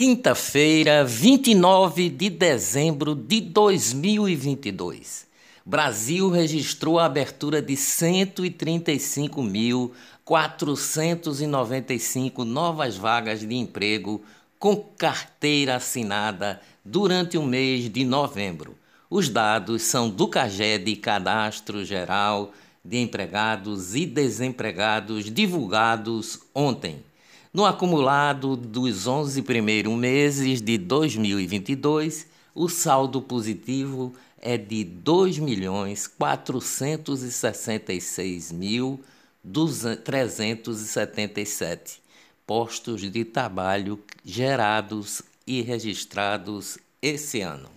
Quinta-feira, 29 de dezembro de 2022. Brasil registrou a abertura de 135.495 novas vagas de emprego com carteira assinada durante o mês de novembro. Os dados são do CAGED Cadastro Geral de Empregados e Desempregados divulgados ontem. No acumulado dos 11 primeiros meses de 2022, o saldo positivo é de 2.466.377 postos de trabalho gerados e registrados esse ano.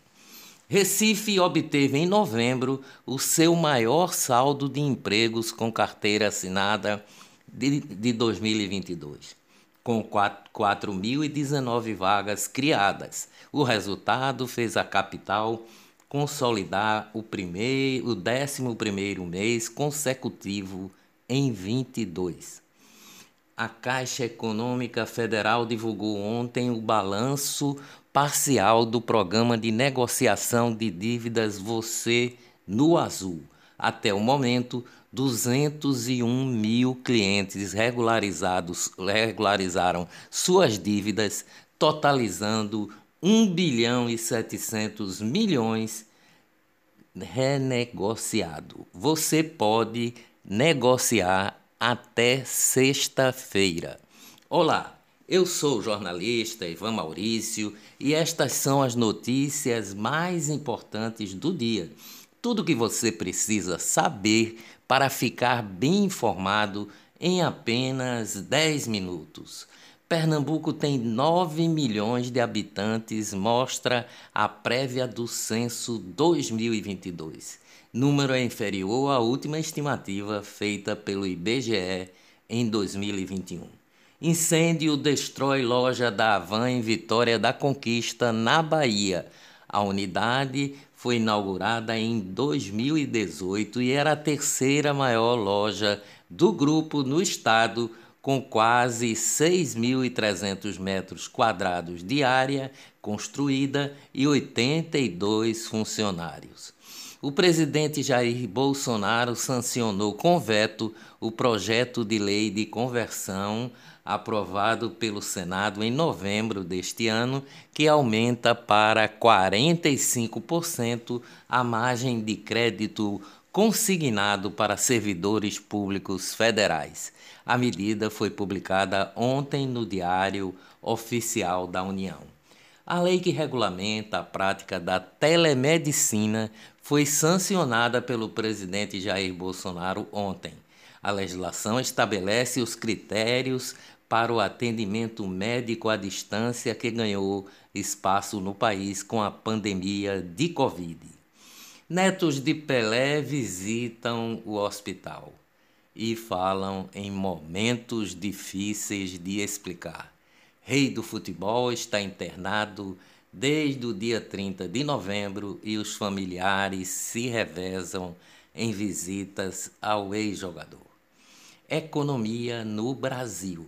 Recife obteve em novembro o seu maior saldo de empregos com carteira assinada de, de 2022 com 4.019 vagas criadas. O resultado fez a capital consolidar o primeiro, o 11 primeiro mês consecutivo em 22. A Caixa Econômica Federal divulgou ontem o balanço parcial do programa de negociação de dívidas Você no Azul. Até o momento, 201 mil clientes regularizados regularizaram suas dívidas, totalizando 1 bilhão e 700 milhões renegociado. Você pode negociar até sexta-feira. Olá, eu sou o jornalista Ivan Maurício e estas são as notícias mais importantes do dia. Tudo o que você precisa saber para ficar bem informado em apenas 10 minutos. Pernambuco tem 9 milhões de habitantes, mostra a prévia do censo 2022. Número é inferior à última estimativa feita pelo IBGE em 2021. Incêndio destrói loja da Avan em Vitória da Conquista, na Bahia. A unidade foi inaugurada em 2018 e era a terceira maior loja do grupo no estado, com quase 6.300 metros quadrados de área construída e 82 funcionários. O presidente Jair Bolsonaro sancionou com veto o projeto de lei de conversão aprovado pelo Senado em novembro deste ano, que aumenta para 45% a margem de crédito consignado para servidores públicos federais. A medida foi publicada ontem no Diário Oficial da União. A lei que regulamenta a prática da telemedicina foi sancionada pelo presidente Jair Bolsonaro ontem. A legislação estabelece os critérios para o atendimento médico à distância que ganhou espaço no país com a pandemia de Covid. Netos de Pelé visitam o hospital e falam em momentos difíceis de explicar. Rei do futebol está internado desde o dia 30 de novembro e os familiares se revezam em visitas ao ex-jogador. Economia no Brasil.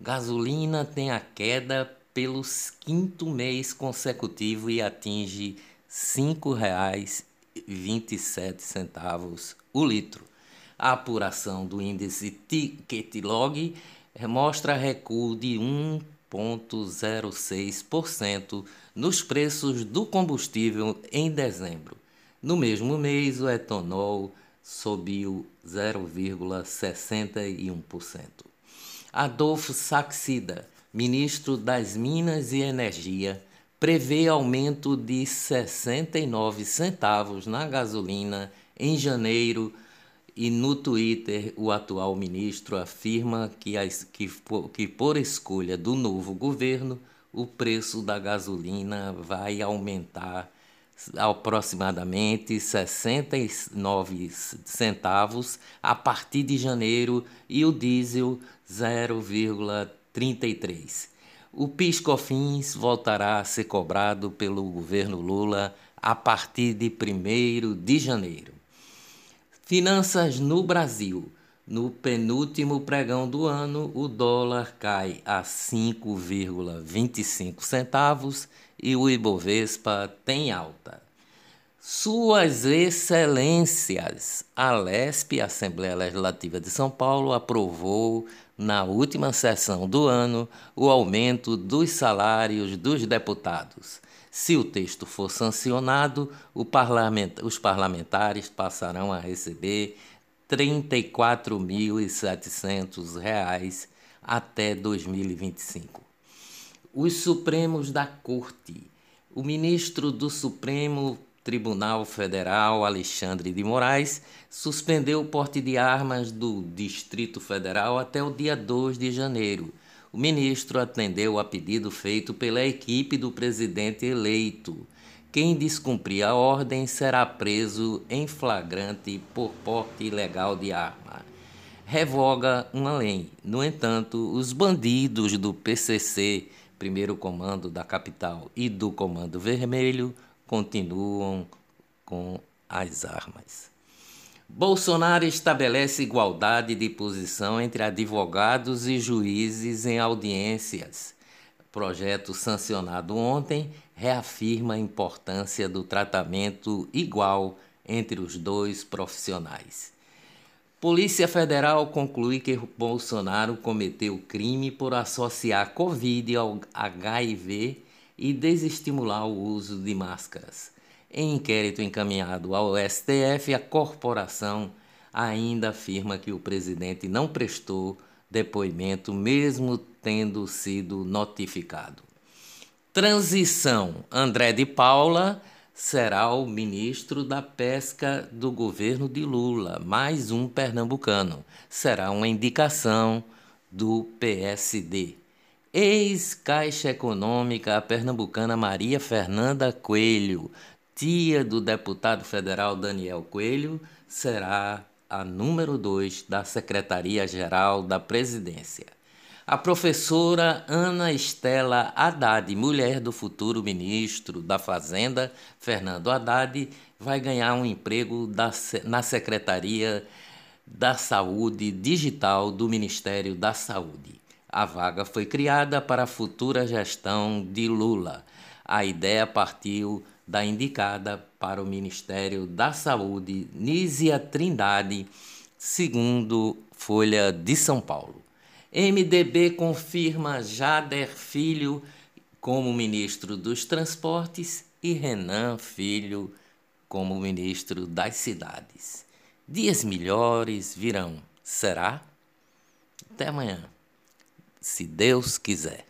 Gasolina tem a queda pelo quinto mês consecutivo e atinge R$ 5,27 o litro. A apuração do índice Ticket mostra recuo de 1,06% nos preços do combustível em dezembro. No mesmo mês, o etanol subiu 0,61%. Adolfo Saxida, ministro das Minas e Energia, prevê aumento de 69 centavos na gasolina em janeiro e no Twitter o atual ministro afirma que, as, que, que por escolha do novo governo o preço da gasolina vai aumentar aproximadamente 69 centavos a partir de janeiro e o diesel 0,33. O PIS/COFINS voltará a ser cobrado pelo governo Lula a partir de 1 de janeiro. Finanças no Brasil. No penúltimo pregão do ano, o dólar cai a 5,25 centavos e o Ibovespa tem alta. Suas Excelências, a LESP, Assembleia Legislativa de São Paulo, aprovou na última sessão do ano o aumento dos salários dos deputados. Se o texto for sancionado, os parlamentares passarão a receber R$ 34.700 até 2025. Os Supremos da Corte. O ministro do Supremo Tribunal Federal, Alexandre de Moraes, suspendeu o porte de armas do Distrito Federal até o dia 2 de janeiro. O ministro atendeu a pedido feito pela equipe do presidente eleito. Quem descumprir a ordem será preso em flagrante por porte ilegal de arma. Revoga uma lei. No entanto, os bandidos do PCC, primeiro comando da capital, e do Comando Vermelho continuam com as armas. Bolsonaro estabelece igualdade de posição entre advogados e juízes em audiências. Projeto sancionado ontem reafirma a importância do tratamento igual entre os dois profissionais. Polícia Federal conclui que Bolsonaro cometeu crime por associar Covid ao HIV e desestimular o uso de máscaras. Em inquérito encaminhado ao STF, a corporação ainda afirma que o presidente não prestou depoimento, mesmo tendo sido notificado. Transição: André de Paula será o ministro da Pesca do governo de Lula, mais um pernambucano. Será uma indicação do PSD. Ex-Caixa Econômica pernambucana Maria Fernanda Coelho, tia do deputado federal Daniel Coelho, será a número 2 da Secretaria-Geral da Presidência. A professora Ana Estela Haddad, mulher do futuro ministro da Fazenda, Fernando Haddad, vai ganhar um emprego da, na Secretaria da Saúde Digital do Ministério da Saúde. A vaga foi criada para a futura gestão de Lula. A ideia partiu da indicada para o Ministério da Saúde, Nízia Trindade, segundo Folha de São Paulo. MDB confirma Jader Filho como ministro dos Transportes e Renan Filho como ministro das Cidades. Dias melhores virão, será? Até amanhã se Deus quiser.